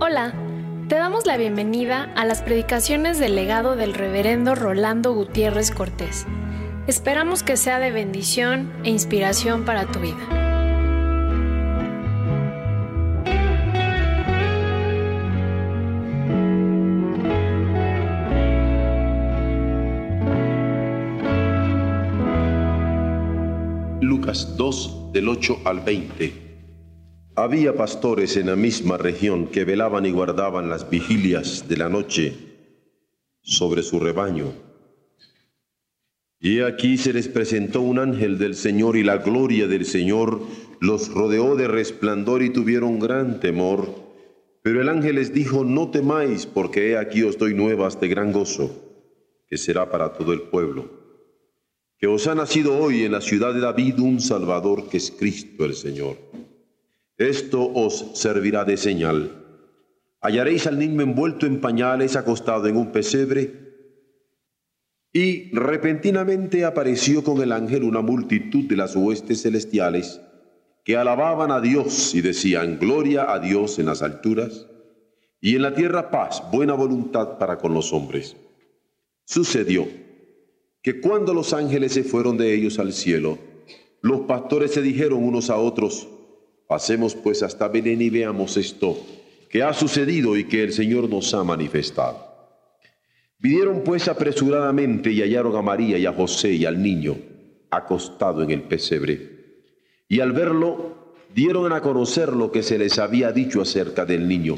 Hola, te damos la bienvenida a las predicaciones del legado del reverendo Rolando Gutiérrez Cortés. Esperamos que sea de bendición e inspiración para tu vida. Lucas 2 del 8 al 20. Había pastores en la misma región que velaban y guardaban las vigilias de la noche sobre su rebaño. Y aquí se les presentó un ángel del Señor y la gloria del Señor los rodeó de resplandor y tuvieron gran temor. Pero el ángel les dijo, no temáis, porque he aquí os doy nuevas de gran gozo, que será para todo el pueblo. Que os ha nacido hoy en la ciudad de David un Salvador que es Cristo el Señor. Esto os servirá de señal. Hallaréis al niño envuelto en pañales, acostado en un pesebre. Y repentinamente apareció con el ángel una multitud de las huestes celestiales que alababan a Dios y decían, Gloria a Dios en las alturas y en la tierra paz, buena voluntad para con los hombres. Sucedió que cuando los ángeles se fueron de ellos al cielo, los pastores se dijeron unos a otros, Pasemos pues hasta Belén y veamos esto que ha sucedido y que el Señor nos ha manifestado. Vinieron pues apresuradamente y hallaron a María y a José y al niño acostado en el pesebre. Y al verlo, dieron a conocer lo que se les había dicho acerca del niño.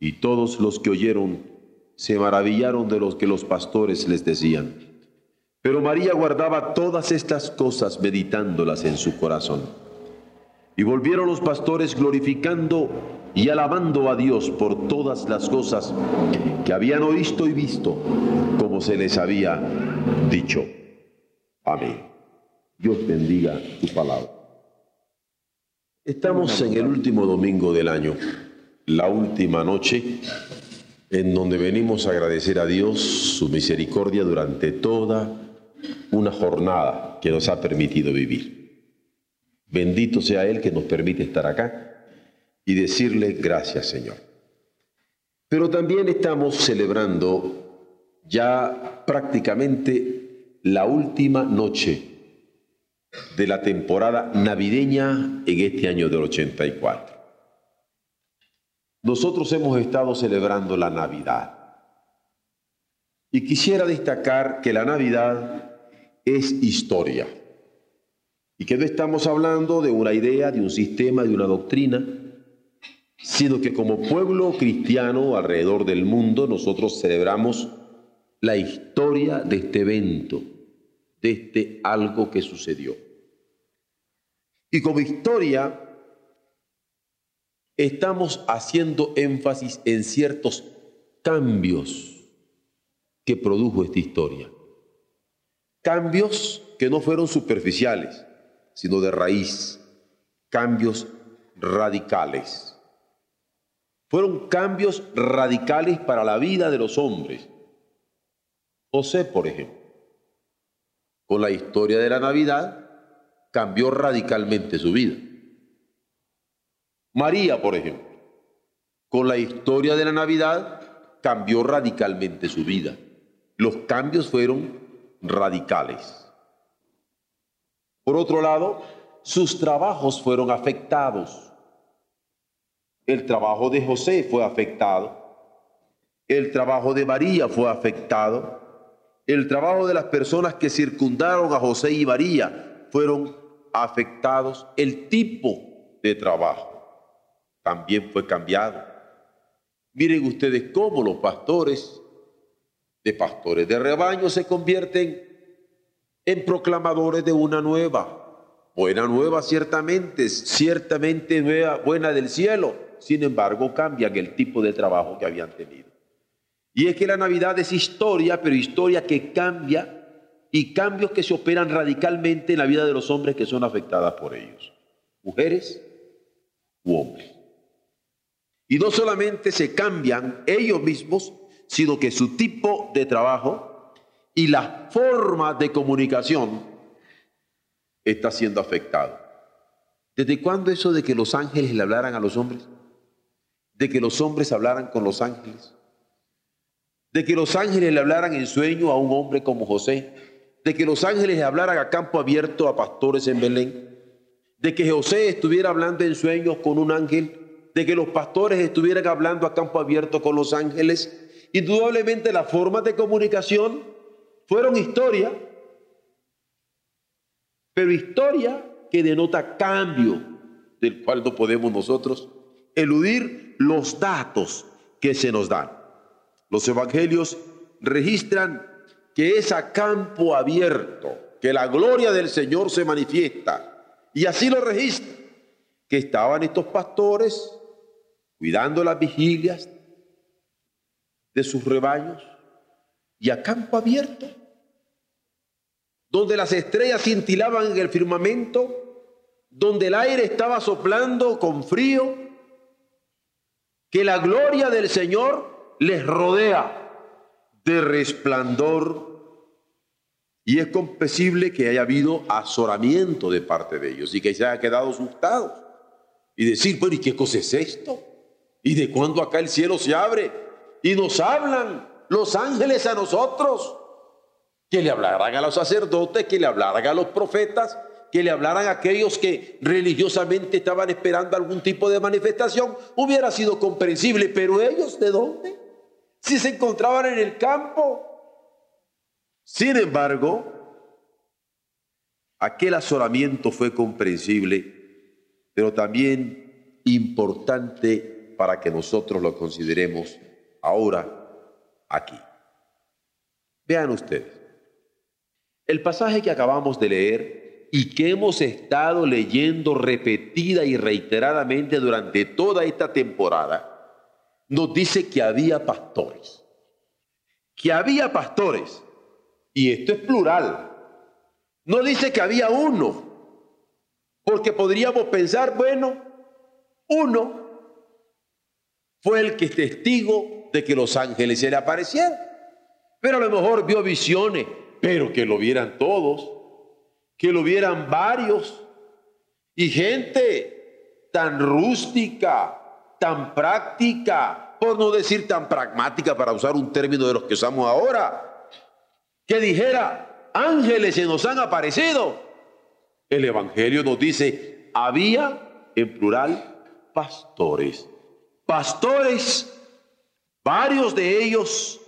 Y todos los que oyeron se maravillaron de lo que los pastores les decían. Pero María guardaba todas estas cosas meditándolas en su corazón. Y volvieron los pastores glorificando y alabando a Dios por todas las cosas que habían oído y visto, como se les había dicho. Amén. Dios bendiga tu palabra. Estamos en el último domingo del año, la última noche, en donde venimos a agradecer a Dios su misericordia durante toda una jornada que nos ha permitido vivir. Bendito sea Él que nos permite estar acá y decirle gracias Señor. Pero también estamos celebrando ya prácticamente la última noche de la temporada navideña en este año del 84. Nosotros hemos estado celebrando la Navidad. Y quisiera destacar que la Navidad es historia. Y que no estamos hablando de una idea, de un sistema, de una doctrina, sino que como pueblo cristiano alrededor del mundo nosotros celebramos la historia de este evento, de este algo que sucedió. Y como historia estamos haciendo énfasis en ciertos cambios que produjo esta historia. Cambios que no fueron superficiales, sino de raíz, cambios radicales. Fueron cambios radicales para la vida de los hombres. José, por ejemplo, con la historia de la Navidad, cambió radicalmente su vida. María, por ejemplo, con la historia de la Navidad, cambió radicalmente su vida. Los cambios fueron radicales. Por otro lado, sus trabajos fueron afectados. El trabajo de José fue afectado. El trabajo de María fue afectado. El trabajo de las personas que circundaron a José y María fueron afectados. El tipo de trabajo también fue cambiado. Miren ustedes cómo los pastores de pastores de rebaño se convierten en proclamadores de una nueva. Buena nueva ciertamente, ciertamente nueva, buena del cielo. Sin embargo, cambian el tipo de trabajo que habían tenido. Y es que la Navidad es historia, pero historia que cambia y cambios que se operan radicalmente en la vida de los hombres que son afectadas por ellos. Mujeres u hombres. Y no solamente se cambian ellos mismos, sino que su tipo de trabajo y la forma de comunicación está siendo afectado. ¿Desde cuándo eso de que los ángeles le hablaran a los hombres? ¿De que los hombres hablaran con los ángeles? ¿De que los ángeles le hablaran en sueño a un hombre como José? ¿De que los ángeles le hablaran a campo abierto a pastores en Belén? ¿De que José estuviera hablando en sueños con un ángel? ¿De que los pastores estuvieran hablando a campo abierto con los ángeles? Indudablemente las formas de comunicación fueron historia, pero historia que denota cambio, del cual no podemos nosotros eludir los datos que se nos dan. Los evangelios registran que es a campo abierto que la gloria del Señor se manifiesta. Y así lo registra, que estaban estos pastores cuidando las vigilias de sus rebaños y a campo abierto donde las estrellas cintilaban en el firmamento, donde el aire estaba soplando con frío, que la gloria del Señor les rodea de resplandor. Y es comprensible que haya habido azoramiento de parte de ellos y que se haya quedado asustados. Y decir, bueno, ¿y qué cosa es esto? ¿Y de cuándo acá el cielo se abre? Y nos hablan los ángeles a nosotros que le hablaran a los sacerdotes, que le hablaran a los profetas, que le hablaran a aquellos que religiosamente estaban esperando algún tipo de manifestación, hubiera sido comprensible, pero ellos de dónde? Si se encontraban en el campo. Sin embargo, aquel asolamiento fue comprensible, pero también importante para que nosotros lo consideremos ahora aquí. Vean ustedes. El pasaje que acabamos de leer y que hemos estado leyendo repetida y reiteradamente durante toda esta temporada, nos dice que había pastores. Que había pastores. Y esto es plural. No dice que había uno. Porque podríamos pensar, bueno, uno fue el que es testigo de que los ángeles se le aparecieron. Pero a lo mejor vio visiones, pero que lo vieran todos, que lo vieran varios, y gente tan rústica, tan práctica, por no decir tan pragmática para usar un término de los que usamos ahora, que dijera, ángeles se nos han aparecido. El Evangelio nos dice, había en plural pastores, pastores, varios de ellos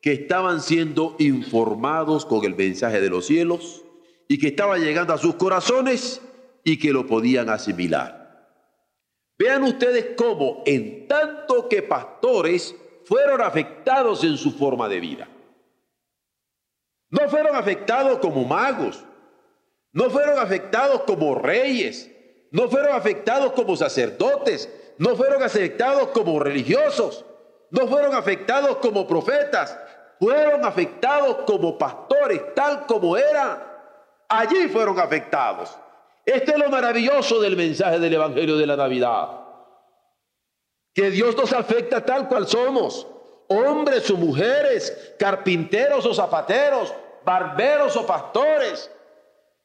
que estaban siendo informados con el mensaje de los cielos y que estaba llegando a sus corazones y que lo podían asimilar. Vean ustedes cómo en tanto que pastores fueron afectados en su forma de vida. No fueron afectados como magos, no fueron afectados como reyes, no fueron afectados como sacerdotes, no fueron afectados como religiosos, no fueron afectados como profetas, fueron afectados como pastores, tal como eran. Allí fueron afectados. Este es lo maravilloso del mensaje del Evangelio de la Navidad. Que Dios nos afecta tal cual somos. Hombres o mujeres, carpinteros o zapateros, barberos o pastores,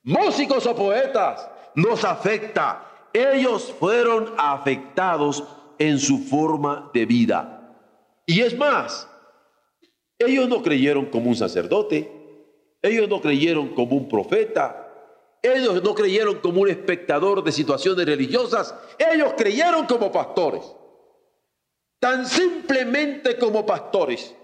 músicos o poetas. Nos afecta. Ellos fueron afectados en su forma de vida. Y es más, ellos no creyeron como un sacerdote, ellos no creyeron como un profeta, ellos no creyeron como un espectador de situaciones religiosas, ellos creyeron como pastores. Tan simplemente como pastores.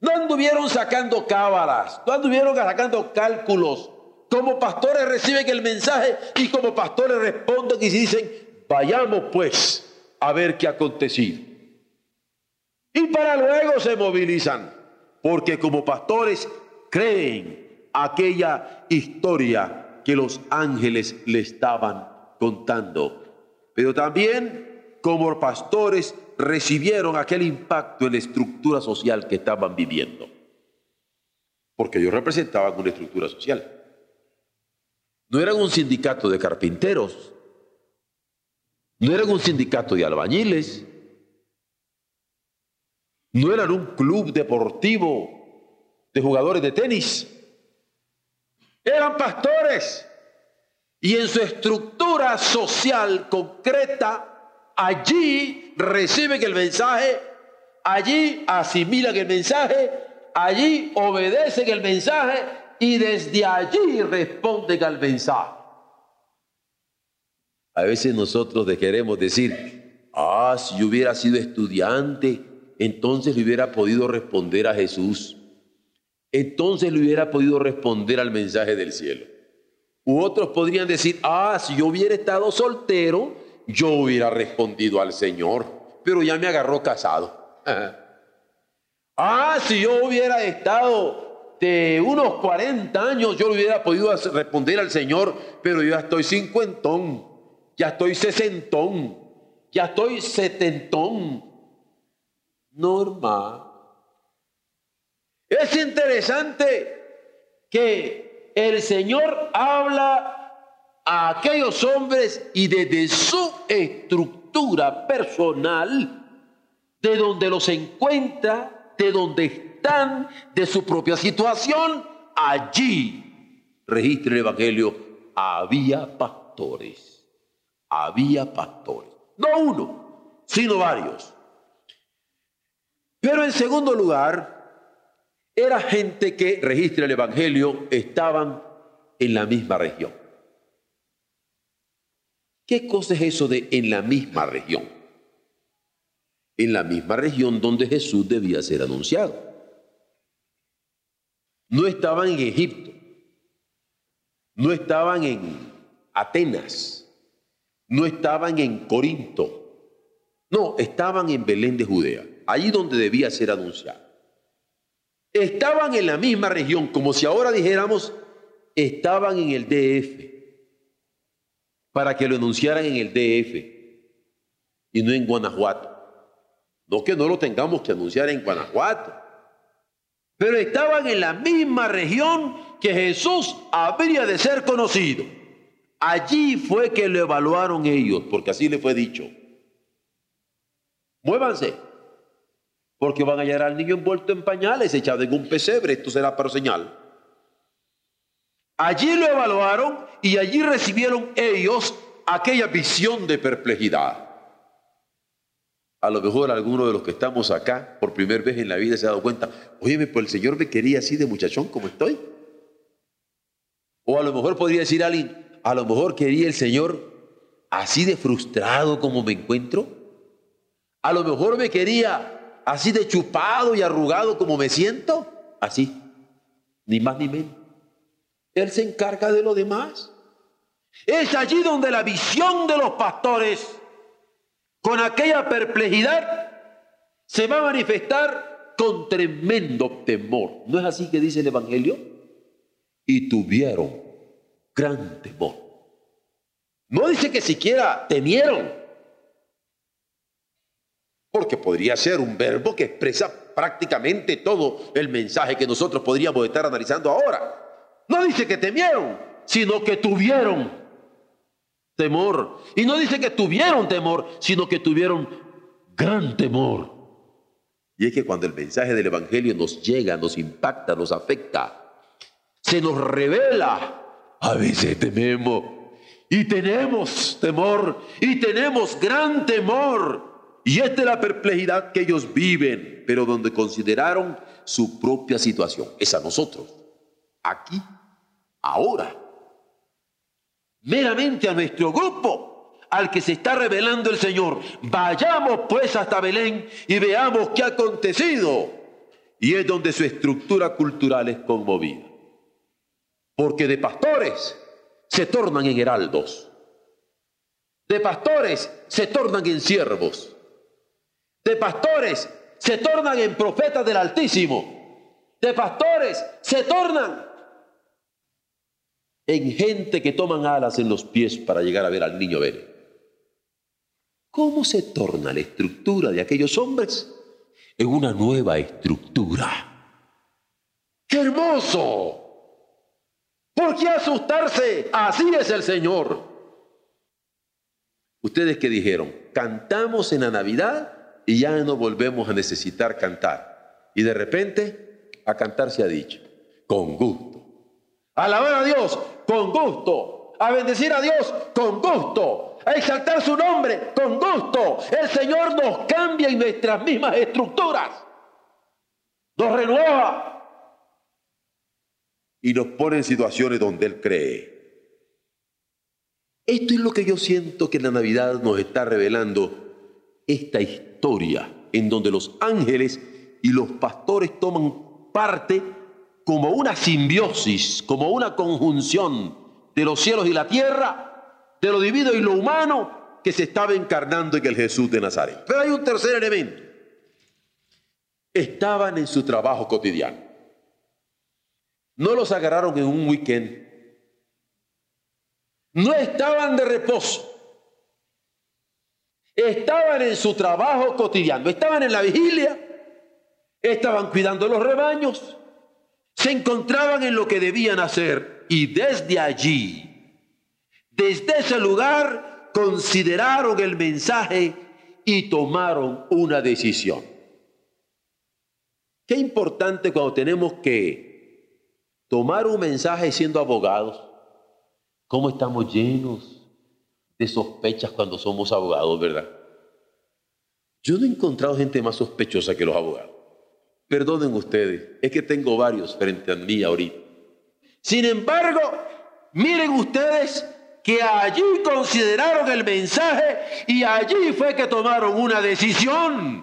No anduvieron sacando cábalas, no anduvieron sacando cálculos. Como pastores reciben el mensaje y como pastores responden y dicen, vayamos pues a ver qué ha acontecido. Y para luego se movilizan porque como pastores creen aquella historia que los ángeles le estaban contando. Pero también como pastores recibieron aquel impacto en la estructura social que estaban viviendo. Porque ellos representaban una estructura social. No eran un sindicato de carpinteros, no eran un sindicato de albañiles, no eran un club deportivo de jugadores de tenis. Eran pastores Y en su estructura social concreta, allí reciben el mensaje, allí asimilan el mensaje, allí obedecen el mensaje y desde allí responden al mensaje. A veces nosotros queremos decir, ah, si hubiera sido estudiante, entonces le hubiera podido responder a Jesús. Entonces le hubiera podido responder al mensaje del cielo. U otros podrían decir, ah, si yo hubiera estado soltero, yo hubiera respondido al Señor, pero ya me agarró casado. ah, si yo hubiera estado de unos 40 años, yo le hubiera podido responder al Señor, pero yo ya estoy cincuentón, ya estoy sesentón, ya estoy setentón. Normal. Es interesante que el Señor habla a aquellos hombres y desde su estructura personal, de donde los encuentra, de donde están, de su propia situación, allí, registra el Evangelio, había pastores, había pastores, no uno, sino varios. Pero en segundo lugar, era gente que, registra el Evangelio, estaban en la misma región. ¿Qué cosa es eso de en la misma región? En la misma región donde Jesús debía ser anunciado. No estaban en Egipto, no estaban en Atenas, no estaban en Corinto, no, estaban en Belén de Judea, allí donde debía ser anunciado estaban en la misma región, como si ahora dijéramos, estaban en el DF, para que lo enunciaran en el DF y no en Guanajuato. No que no lo tengamos que anunciar en Guanajuato, pero estaban en la misma región que Jesús habría de ser conocido. Allí fue que lo evaluaron ellos, porque así le fue dicho. Muévanse porque van a hallar al niño envuelto en pañales, echado en un pesebre, esto será para señal. Allí lo evaluaron y allí recibieron ellos aquella visión de perplejidad. A lo mejor alguno de los que estamos acá por primera vez en la vida se ha dado cuenta, oye, pues el Señor me quería así de muchachón como estoy. O a lo mejor podría decir alguien, a lo mejor quería el Señor así de frustrado como me encuentro. A lo mejor me quería así de chupado y arrugado como me siento, así, ni más ni menos. Él se encarga de lo demás. Es allí donde la visión de los pastores, con aquella perplejidad, se va a manifestar con tremendo temor. ¿No es así que dice el Evangelio? Y tuvieron gran temor. No dice que siquiera temieron, porque podría ser un verbo que expresa prácticamente todo el mensaje que nosotros podríamos estar analizando ahora. No dice que temieron, sino que tuvieron temor. Y no dice que tuvieron temor, sino que tuvieron gran temor. Y es que cuando el mensaje del Evangelio nos llega, nos impacta, nos afecta, se nos revela, a veces tememos. Y tenemos temor, y tenemos gran temor. Y esta es la perplejidad que ellos viven, pero donde consideraron su propia situación. Es a nosotros, aquí, ahora. Meramente a nuestro grupo, al que se está revelando el Señor. Vayamos pues hasta Belén y veamos qué ha acontecido. Y es donde su estructura cultural es conmovida. Porque de pastores se tornan en heraldos. De pastores se tornan en siervos de pastores se tornan en profetas del Altísimo. De pastores se tornan en gente que toman alas en los pies para llegar a ver al niño ver. ¿Cómo se torna la estructura de aquellos hombres? En una nueva estructura. ¡Qué hermoso! ¿Por qué asustarse? Así es el Señor. Ustedes que dijeron, cantamos en la Navidad y ya no volvemos a necesitar cantar. Y de repente a cantar se ha dicho, con gusto. Alabar a Dios, con gusto. a bendecir a Dios con gusto, a exaltar su nombre con gusto. El Señor nos cambia en nuestras mismas estructuras, nos renueva y nos pone en situaciones donde Él cree. Esto es lo que yo siento que la Navidad nos está revelando, esta en donde los ángeles y los pastores toman parte como una simbiosis, como una conjunción de los cielos y la tierra, de lo divino y lo humano que se estaba encarnando en el Jesús de Nazaret. Pero hay un tercer elemento. Estaban en su trabajo cotidiano. No los agarraron en un weekend. No estaban de reposo. Estaban en su trabajo cotidiano. Estaban en la vigilia. Estaban cuidando los rebaños. Se encontraban en lo que debían hacer. Y desde allí, desde ese lugar, consideraron el mensaje y tomaron una decisión. Qué importante cuando tenemos que tomar un mensaje siendo abogados. ¿Cómo estamos llenos de sospechas cuando somos abogados, verdad? Yo no he encontrado gente más sospechosa que los abogados. Perdonen ustedes, es que tengo varios frente a mí ahorita. Sin embargo, miren ustedes que allí consideraron el mensaje y allí fue que tomaron una decisión.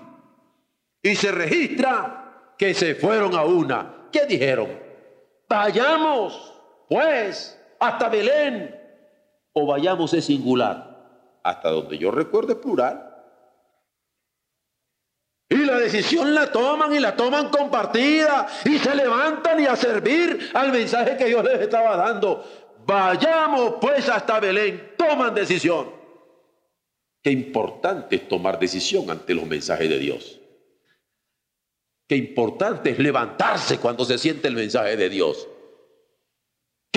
Y se registra que se fueron a una. ¿Qué dijeron? Vayamos, pues, hasta Belén. O vayamos es singular. Hasta donde yo recuerdo es plural. Y la decisión la toman y la toman compartida y se levantan y a servir al mensaje que Dios les estaba dando. Vayamos pues hasta Belén, toman decisión. Qué importante es tomar decisión ante los mensajes de Dios. Qué importante es levantarse cuando se siente el mensaje de Dios.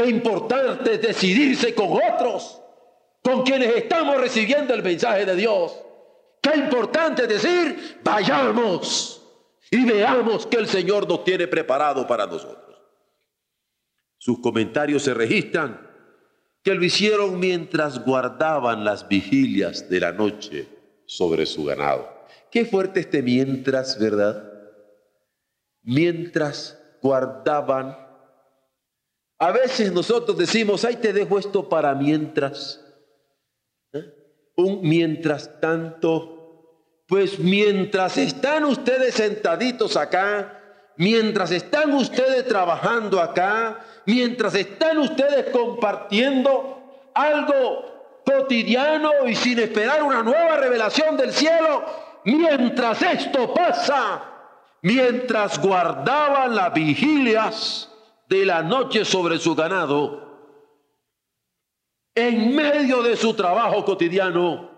Qué importante es decidirse con otros, con quienes estamos recibiendo el mensaje de Dios. Qué importante es decir, vayamos y veamos que el Señor nos tiene preparado para nosotros. Sus comentarios se registran que lo hicieron mientras guardaban las vigilias de la noche sobre su ganado. Qué fuerte este mientras, ¿verdad? mientras guardaban. A veces nosotros decimos, ahí te dejo esto para mientras. ¿eh? Un mientras tanto. Pues mientras están ustedes sentaditos acá, mientras están ustedes trabajando acá, mientras están ustedes compartiendo algo cotidiano y sin esperar una nueva revelación del cielo, mientras esto pasa, mientras guardaban las vigilias de la noche sobre su ganado, en medio de su trabajo cotidiano,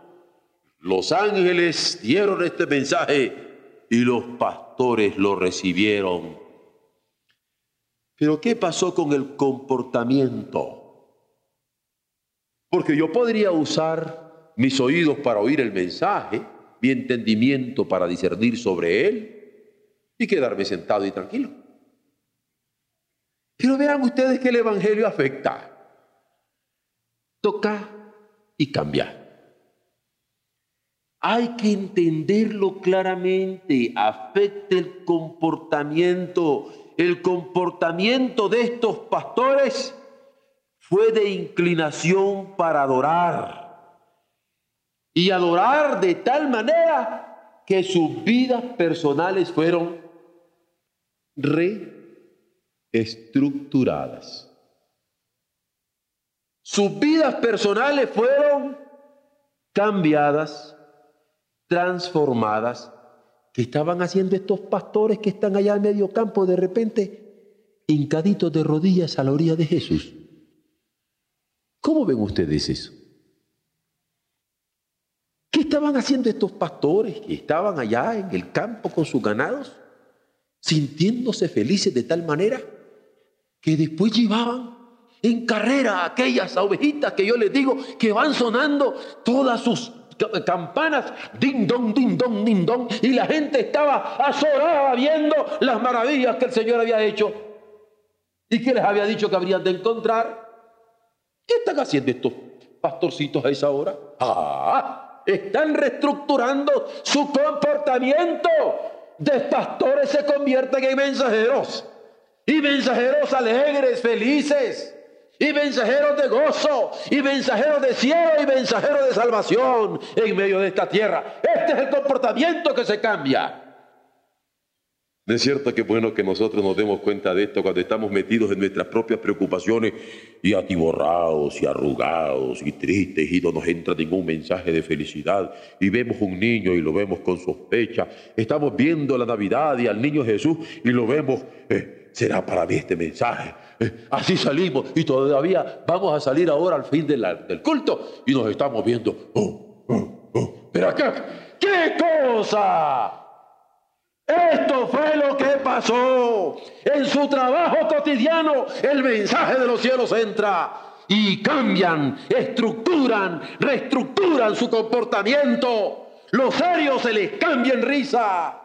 los ángeles dieron este mensaje y los pastores lo recibieron. Pero ¿qué pasó con el comportamiento? Porque yo podría usar mis oídos para oír el mensaje, mi entendimiento para discernir sobre él, y quedarme sentado y tranquilo. Pero vean ustedes que el Evangelio afecta. Toca y cambia. Hay que entenderlo claramente. Afecta el comportamiento. El comportamiento de estos pastores fue de inclinación para adorar. Y adorar de tal manera que sus vidas personales fueron reestructuradas. Sus vidas personales fueron cambiadas, transformadas. ¿Qué estaban haciendo estos pastores que están allá en medio campo de repente hincaditos de rodillas a la orilla de Jesús? ¿Cómo ven ustedes eso? ¿Qué estaban haciendo estos pastores que estaban allá en el campo con sus ganados? sintiéndose felices de tal manera que después llevaban en carrera aquellas ovejitas que yo les digo que van sonando todas sus campanas, ding dong, ding dong, ding dong, y la gente estaba azorada viendo las maravillas que el Señor había hecho y que les había dicho que habrían de encontrar. ¿Qué están haciendo estos pastorcitos a esa hora? Ah, están reestructurando su comportamiento. De pastores se convierten en mensajeros. Y mensajeros alegres, felices. Y mensajeros de gozo. Y mensajeros de cielo. Y mensajeros de salvación en medio de esta tierra. Este es el comportamiento que se cambia. ¿No es cierto que bueno que nosotros nos demos cuenta de esto cuando estamos metidos en nuestras propias preocupaciones y atiborrados y arrugados y tristes y no nos entra ningún mensaje de felicidad y vemos un niño y lo vemos con sospecha? Estamos viendo la Navidad y al niño Jesús y lo vemos, eh, será para mí este mensaje. Eh, así salimos y todavía vamos a salir ahora al fin del culto y nos estamos viendo. Oh, oh, oh. Pero acá, ¿qué cosa? Esto fue lo que pasó. En su trabajo cotidiano el mensaje de los cielos entra y cambian, estructuran, reestructuran su comportamiento. Los serios se les cambia en risa.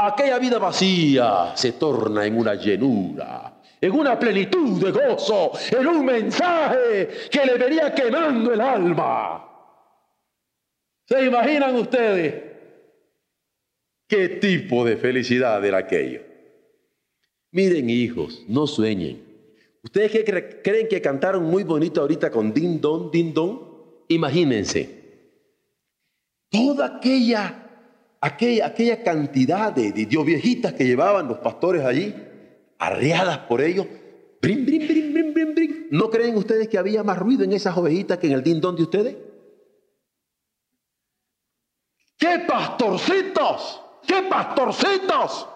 Aquella vida vacía se torna en una llenura, en una plenitud de gozo, en un mensaje que le venía quemando el alma. ¿Se imaginan ustedes? ¿Qué tipo de felicidad era aquello? Miren hijos, no sueñen. ¿Ustedes qué creen que cantaron muy bonito ahorita con din don, din don? Imagínense. Toda aquella, aquella, aquella cantidad de, de viejitas que llevaban los pastores allí, arreadas por ellos, brin, brin, brin, brin, brin, brin. ¿No creen ustedes que había más ruido en esas ovejitas que en el din don de ustedes? ¡Qué pastorcitos! ¡Qué pastorcitos!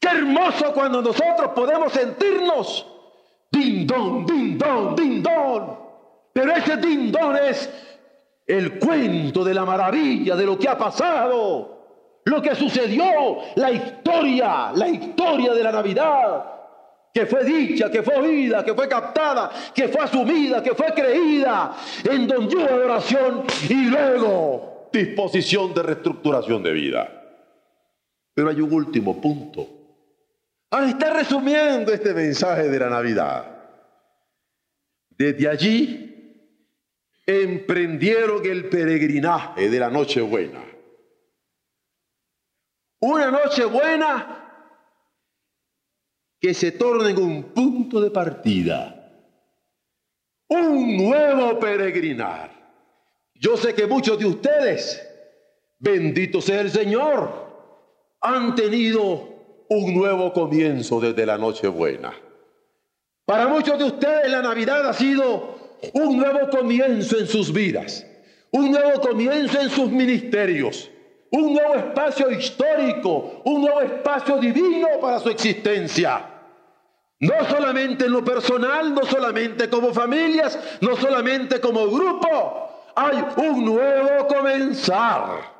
¡Qué hermoso cuando nosotros podemos sentirnos! ¡Din don, din don, din don! Pero ese din don es el cuento de la maravilla, de lo que ha pasado, lo que sucedió, la historia, la historia de la Navidad, que fue dicha, que fue oída, que fue captada, que fue asumida, que fue creída, en donde hubo adoración y luego disposición de reestructuración de vida. Pero hay un último punto. Al estar resumiendo este mensaje de la Navidad, desde allí emprendieron el peregrinaje de la Nochebuena. Una Nochebuena que se torna en un punto de partida, un nuevo peregrinar yo sé que muchos de ustedes, bendito sea el Señor, han tenido un nuevo comienzo desde la Nochebuena. Para muchos de ustedes la Navidad ha sido un nuevo comienzo en sus vidas, un nuevo comienzo en sus ministerios, un nuevo espacio histórico, un nuevo espacio divino para su existencia. No solamente en lo personal, no solamente como familias, no solamente como grupo, hay un nuevo comenzar.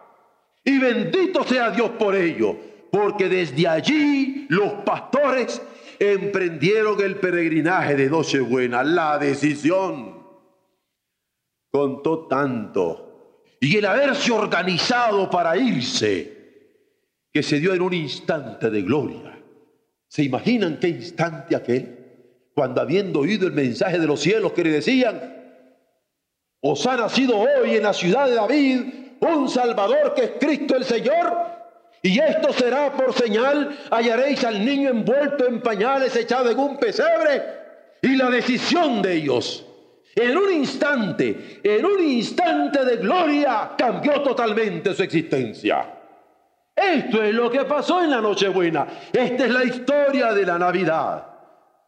Y bendito sea Dios por ello, porque desde allí los pastores emprendieron el peregrinaje de Nochebuena, la decisión. Contó tanto y el haberse organizado para irse, que se dio en un instante de gloria. ¿Se imaginan qué instante aquel? Cuando habiendo oído el mensaje de los cielos que le decían, os ha nacido hoy en la ciudad de David un Salvador que es Cristo el Señor. Y esto será por señal, hallaréis al niño envuelto en pañales, echado en un pesebre. Y la decisión de ellos, en un instante, en un instante de gloria, cambió totalmente su existencia. Esto es lo que pasó en la Nochebuena. Esta es la historia de la Navidad.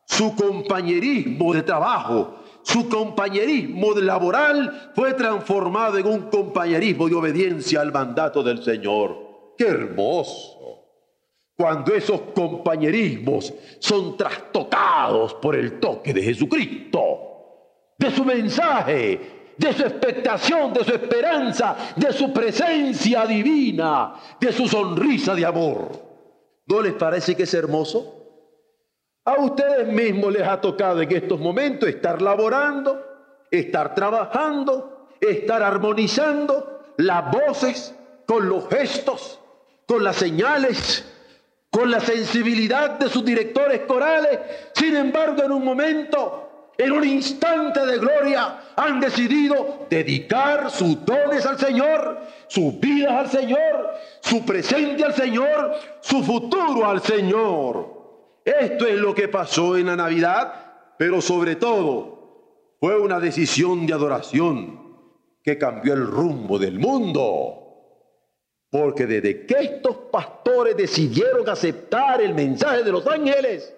Su compañerismo de trabajo, su compañerismo laboral fue transformado en un compañerismo de obediencia al mandato del Señor. ¡Qué hermoso! Cuando esos compañerismos son trastocados por el toque de Jesucristo, de su mensaje, de su expectación, de su esperanza, de su presencia divina, de su sonrisa de amor. ¿No les parece que es hermoso? A ustedes mismos les ha tocado en estos momentos estar laborando, estar trabajando, estar armonizando las voces con los gestos, con las señales, con la sensibilidad de sus directores corales, sin embargo en un momento, en un instante de gloria, han decidido dedicar sus dones al Señor, sus vidas al Señor, su presente al Señor, su futuro al Señor. Esto es lo que pasó en la Navidad, pero sobre todo fue una decisión de adoración que cambió el rumbo del mundo. Porque desde que estos pastores decidieron aceptar el mensaje de los ángeles,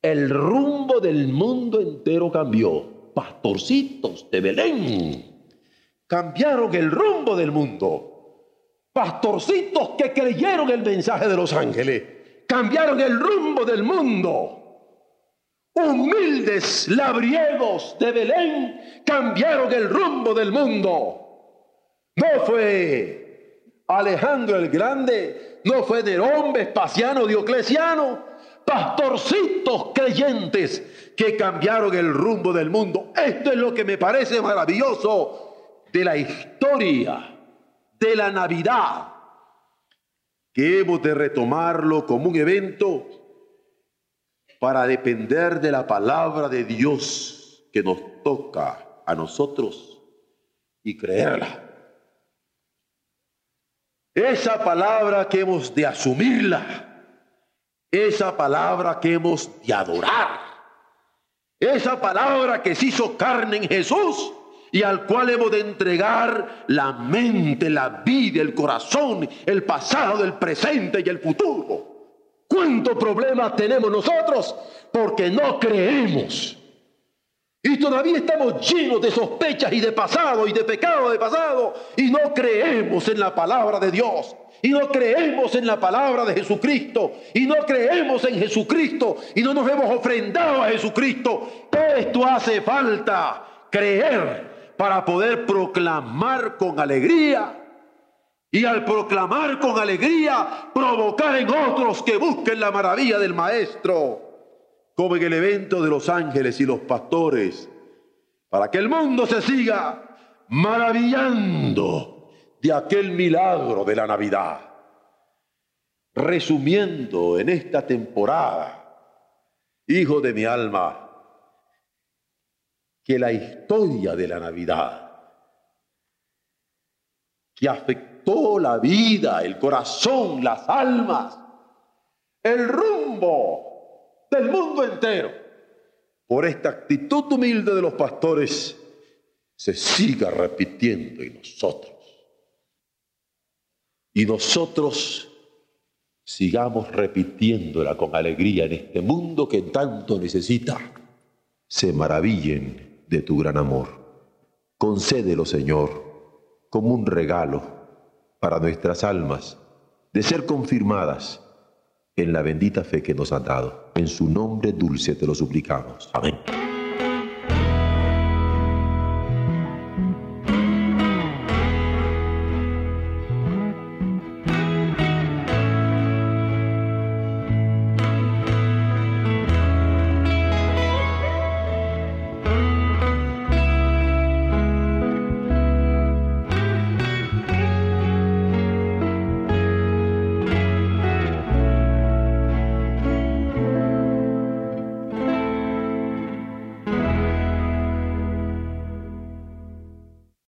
el rumbo del mundo entero cambió. Pastorcitos de Belén cambiaron el rumbo del mundo. Pastorcitos que creyeron el mensaje de los ángeles cambiaron el rumbo del mundo. Humildes labriegos de Belén cambiaron el rumbo del mundo. No fue Alejandro el Grande, no fue Nerón, Vespasiano, Diocleciano, pastorcitos creyentes que cambiaron el rumbo del mundo. Esto es lo que me parece maravilloso de la historia de la Navidad, que hemos de retomarlo como un evento para depender de la palabra de Dios que nos toca a nosotros y creerla. Esa palabra que hemos de asumirla, esa palabra que hemos de adorar, esa palabra que se hizo carne en Jesús y al cual hemos de entregar la mente, la vida, el corazón, el pasado, el presente y el futuro. ¿Cuántos problemas tenemos nosotros? Porque no creemos y todavía estamos llenos de sospechas y de pasado y de pecado de pasado. Y no creemos en la palabra de Dios. Y no creemos en la palabra de Jesucristo. Y no creemos en Jesucristo. Y no nos hemos ofrendado a Jesucristo. Esto hace falta creer para poder proclamar con alegría. Y al proclamar con alegría, provocar en otros que busquen la maravilla del Maestro como en el evento de los ángeles y los pastores, para que el mundo se siga maravillando de aquel milagro de la Navidad. Resumiendo en esta temporada, hijo de mi alma, que la historia de la Navidad, que afectó la vida, el corazón, las almas, el rumbo del mundo entero, por esta actitud humilde de los pastores, se siga repitiendo en nosotros. Y nosotros sigamos repitiéndola con alegría en este mundo que tanto necesita. Se maravillen de tu gran amor. Concédelo, Señor, como un regalo para nuestras almas, de ser confirmadas en la bendita fe que nos ha dado. En su nombre dulce te lo suplicamos. Amén.